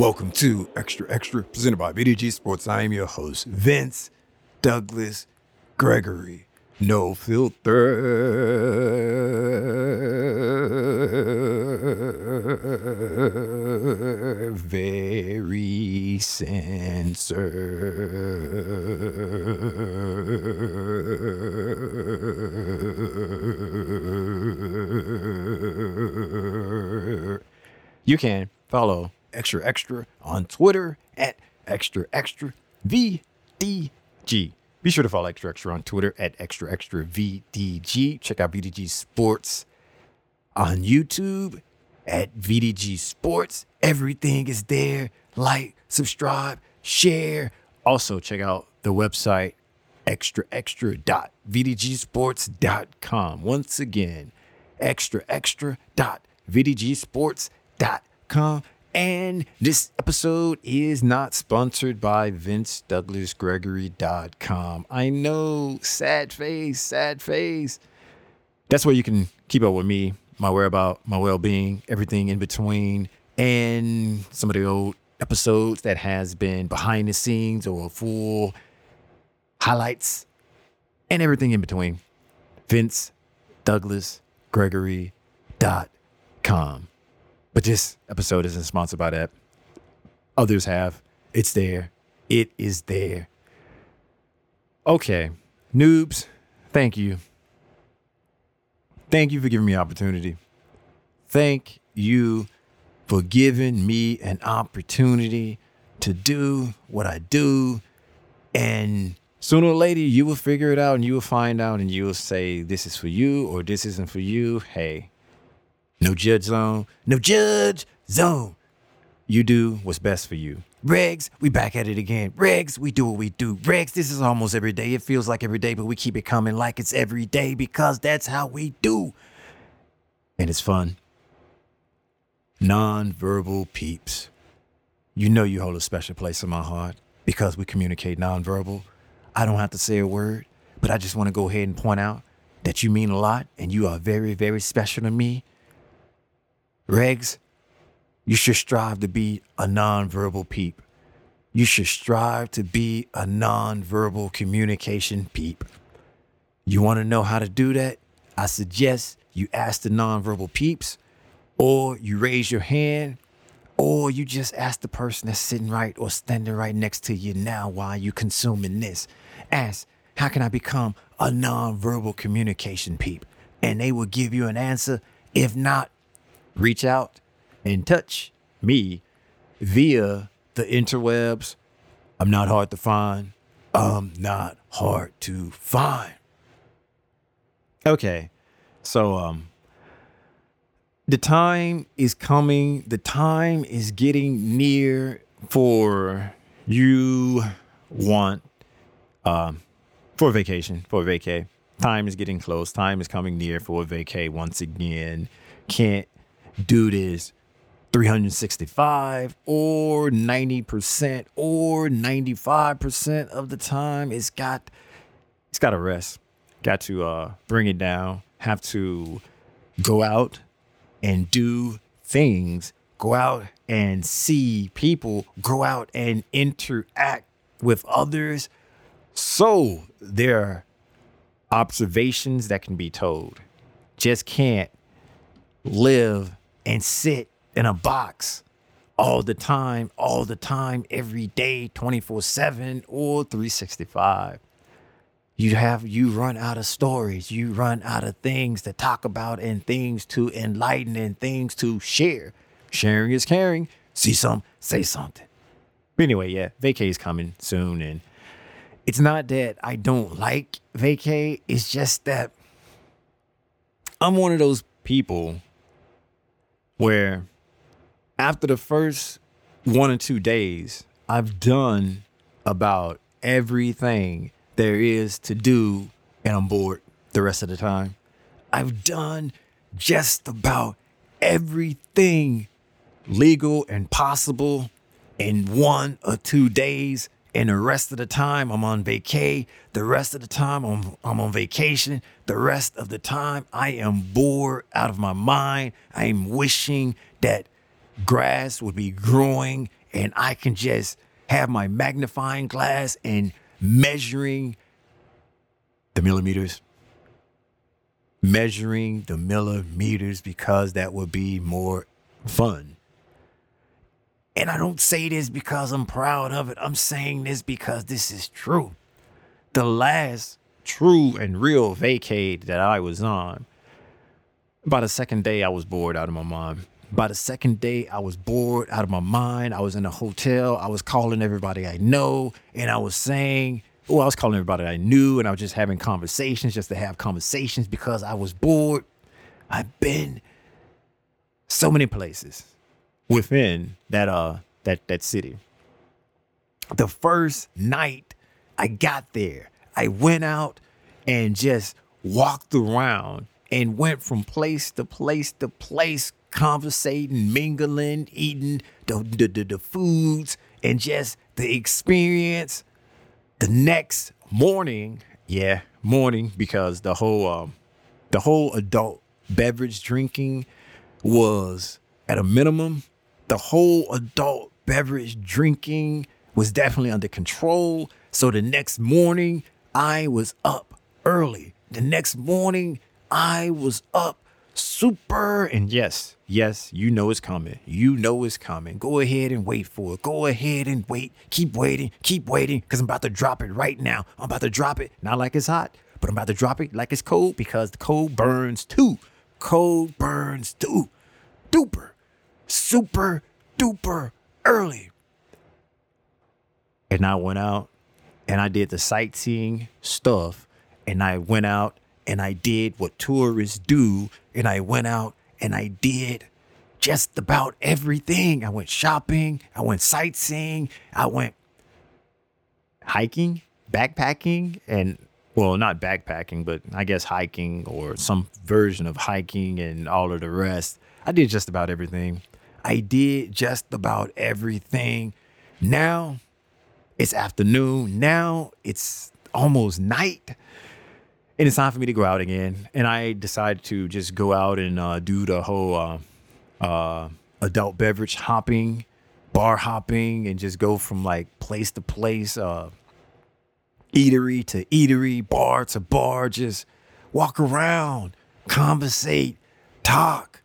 Welcome to Extra Extra, presented by VDG Sports. I am your host, Vince Douglas Gregory. No filter, very censored. You can follow Extra Extra on Twitter at Extra Extra VDG. Be sure to follow Extra Extra on Twitter at Extra Extra VDG. Check out VDG Sports on YouTube at VDG Sports. Everything is there. Like, subscribe, share. Also, check out the website extra extra extraextra.vdgsports.com. Once again, extra extra extraextra.vdgsports.com. And this episode is not sponsored by VinceDouglasGregory.com. I know, sad face, sad face. That's where you can keep up with me, my whereabout, my well-being, everything in between, and some of the old episodes that has been behind the scenes or full highlights and everything in between. VinceDouglasGregory.com. But this episode isn't sponsored by that. Others have. It's there. It is there. Okay, noobs, thank you. Thank you for giving me opportunity. Thank you for giving me an opportunity to do what I do. And sooner or later, you will figure it out and you will find out and you will say, this is for you or this isn't for you. Hey, no judge zone. No judge zone. You do what's best for you. Regs, we back at it again. Regs, we do what we do. Regs, this is almost every day. It feels like every day, but we keep it coming like it's every day because that's how we do. And it's fun. Non-verbal peeps. You know you hold a special place in my heart because we communicate non-verbal. I don't have to say a word, but I just want to go ahead and point out that you mean a lot and you are very, very special to me. Regs, you should strive to be a nonverbal peep. You should strive to be a nonverbal communication peep. You want to know how to do that? I suggest you ask the nonverbal peeps, or you raise your hand, or you just ask the person that's sitting right or standing right next to you now while you consuming this. Ask, how can I become a nonverbal communication peep? And they will give you an answer. If not, reach out and touch me via the interwebs. I'm not hard to find. I'm not hard to find. Okay. So um the time is coming. The time is getting near for you want um for vacation, for vacay. Time is getting close. Time is coming near for a vacay once again. Can't do is 365 or 90% or 95% of the time it's got it's got to rest. Got to uh bring it down have to go out and do things go out and see people go out and interact with others. So there are observations that can be told. Just can't live and sit in a box all the time, all the time, every day, 24 7 or 365. You have, you run out of stories, you run out of things to talk about and things to enlighten and things to share. Sharing is caring. See some, say something. But anyway, yeah, vacay is coming soon. And it's not that I don't like vacay, it's just that I'm one of those people where after the first one or two days, I've done about everything there is to do and I'm bored the rest of the time. I've done just about everything legal and possible in one or two days and the rest of the time I'm on vacay. The rest of the time I'm, I'm on vacation. The rest of the time I am bored out of my mind. I am wishing that grass would be growing and I can just have my magnifying glass and measuring the millimeters, measuring the millimeters because that would be more fun. And I don't say this because I'm proud of it. I'm saying this because this is true. The last true and real vacate that I was on, by the second day, I was bored out of my mind. By the second day, I was bored out of my mind. I was in a hotel. I was calling everybody I know, and I was saying, well, I was calling everybody I knew, and I was just having conversations just to have conversations because I was bored. I've been so many places within that uh that that city. The first night I got there, I went out and just walked around and went from place to place to place, conversating, mingling, eating the, the, the, the foods, and just the experience. The next morning, yeah, morning, because the whole um, the whole adult beverage drinking was at a minimum. The whole adult beverage drinking was definitely under control. So the next morning, I was up early. The next morning, I was up super. And yes, yes, you know it's coming. You know it's coming. Go ahead and wait for it. Go ahead and wait. Keep waiting. Keep waiting because I'm about to drop it right now. I'm about to drop it. Not like it's hot, but I'm about to drop it like it's cold because the cold burns too. Cold burns too. Duper. Super duper early. And I went out and I did the sightseeing stuff. And I went out and I did what tourists do. And I went out and I did just about everything. I went shopping, I went sightseeing, I went hiking, backpacking, and well, not backpacking, but I guess hiking or some version of hiking and all of the rest. I did just about everything. I did just about everything. Now it's afternoon. Now it's almost night. And it's time for me to go out again. And I decided to just go out and uh, do the whole uh, uh, adult beverage hopping, bar hopping, and just go from like place to place, uh, eatery to eatery, bar to bar, just walk around, conversate, talk.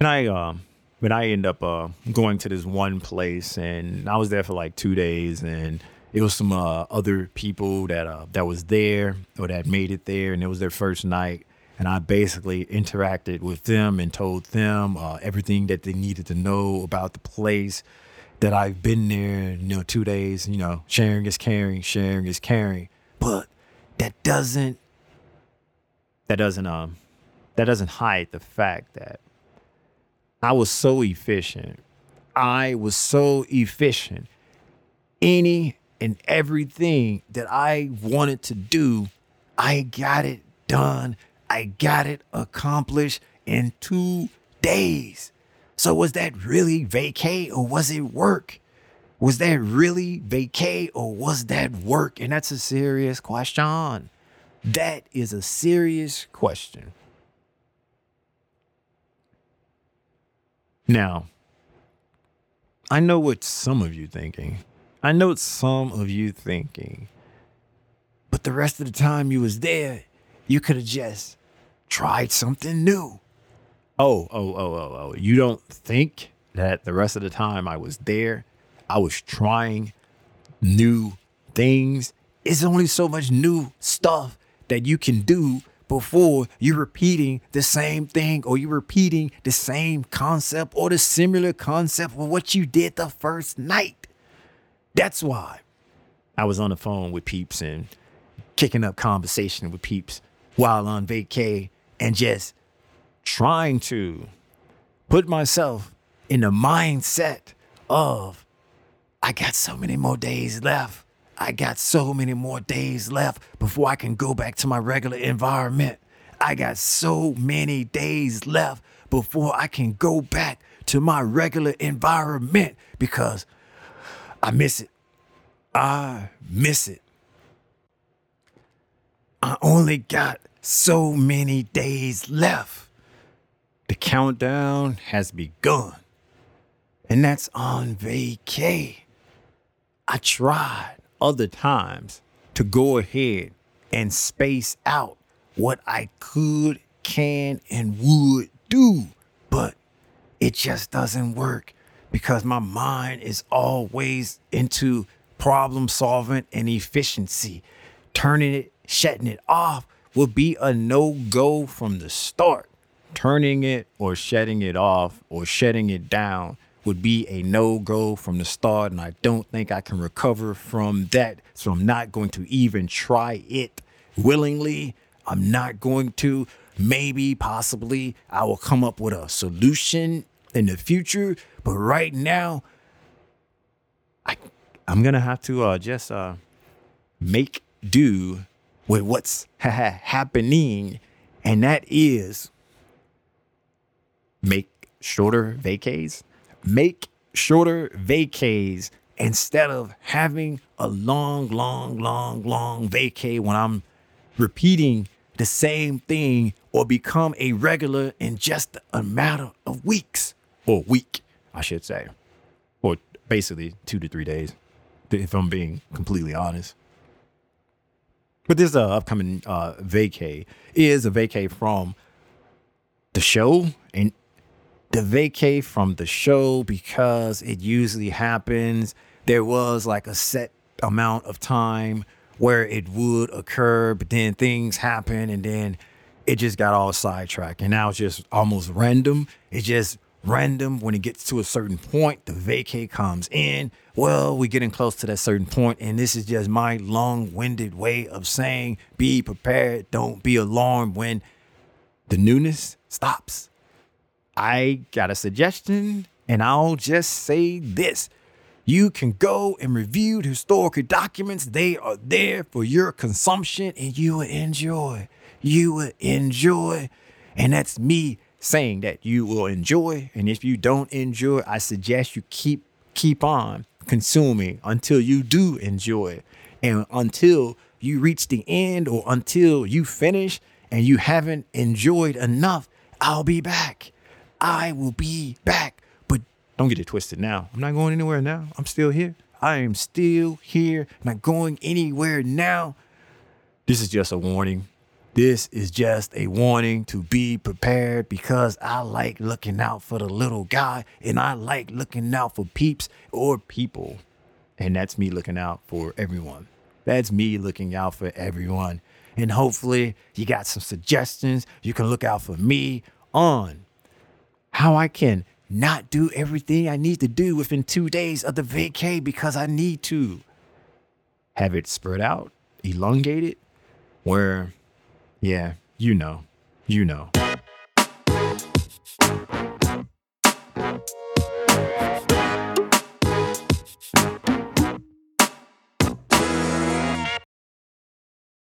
And I but I end up uh, going to this one place, and I was there for like two days, and it was some uh, other people that uh, that was there or that made it there, and it was their first night. And I basically interacted with them and told them uh, everything that they needed to know about the place. That I've been there, you know, two days. You know, sharing is caring, sharing is caring. But that doesn't that doesn't um that doesn't hide the fact that I was so efficient. I was so efficient. Any and everything that I wanted to do, I got it done. I got it accomplished in two days. So was that really vacay or was it work? Was that really vacay or was that work? And that's a serious question. That is a serious question. Now, I know what some of you thinking. I know what some of you thinking. But the rest of the time you was there, you could have just tried something new. Oh, oh, oh, oh, oh. You don't think that the rest of the time I was there, I was trying new things? It's only so much new stuff that you can do before you're repeating the same thing or you're repeating the same concept or the similar concept of what you did the first night. That's why I was on the phone with peeps and kicking up conversation with peeps while on vacay and just trying to put myself in the mindset of I got so many more days left. I got so many more days left before I can go back to my regular environment. I got so many days left before I can go back to my regular environment because I miss it. I miss it. I only got so many days left. The countdown has begun. and that's on vacay. I tried other times to go ahead and space out what I could, can, and would do, but it just doesn't work because my mind is always into problem solving and efficiency. Turning it, shutting it off would be a no go from the start. Turning it or shutting it off or shutting it down would be a no go from the start. And I don't think I can recover from that. So I'm not going to even try it willingly. I'm not going to. Maybe, possibly, I will come up with a solution in the future. But right now, I I'm gonna have to uh, just uh, make do with what's happening, and that is make shorter vacays. Make shorter vacays instead of having a long, long, long, long vacay when I'm repeating the same thing or become a regular in just a matter of weeks or week, I should say, or basically two to three days, if I'm being completely honest. But this uh, upcoming uh, vacay is a vacay from the show the vacay from the show because it usually happens. There was like a set amount of time where it would occur, but then things happen and then it just got all sidetracked. And now it's just almost random. It's just random when it gets to a certain point, the vacay comes in. Well, we're getting close to that certain point, and this is just my long-winded way of saying be prepared, don't be alarmed when the newness stops. I got a suggestion, and I'll just say this. You can go and review the historical documents. They are there for your consumption and you will enjoy. You will enjoy. And that's me saying that you will enjoy. And if you don't enjoy, I suggest you keep keep on consuming until you do enjoy. And until you reach the end or until you finish and you haven't enjoyed enough, I'll be back. I will be back But don't get it twisted now. I'm not going anywhere now. I'm still here. I am still here. Not going anywhere now. This is just a warning. This is just a warning to be prepared because I like looking out for the little guy and I like looking out for peeps or people. And that's me looking out for everyone. That's me looking out for everyone. And hopefully, you got some suggestions. You can look out for me on how I can not do everything I need to do within two days of the vacay because I need to have it spread out, elongated, where, yeah, you know, you know.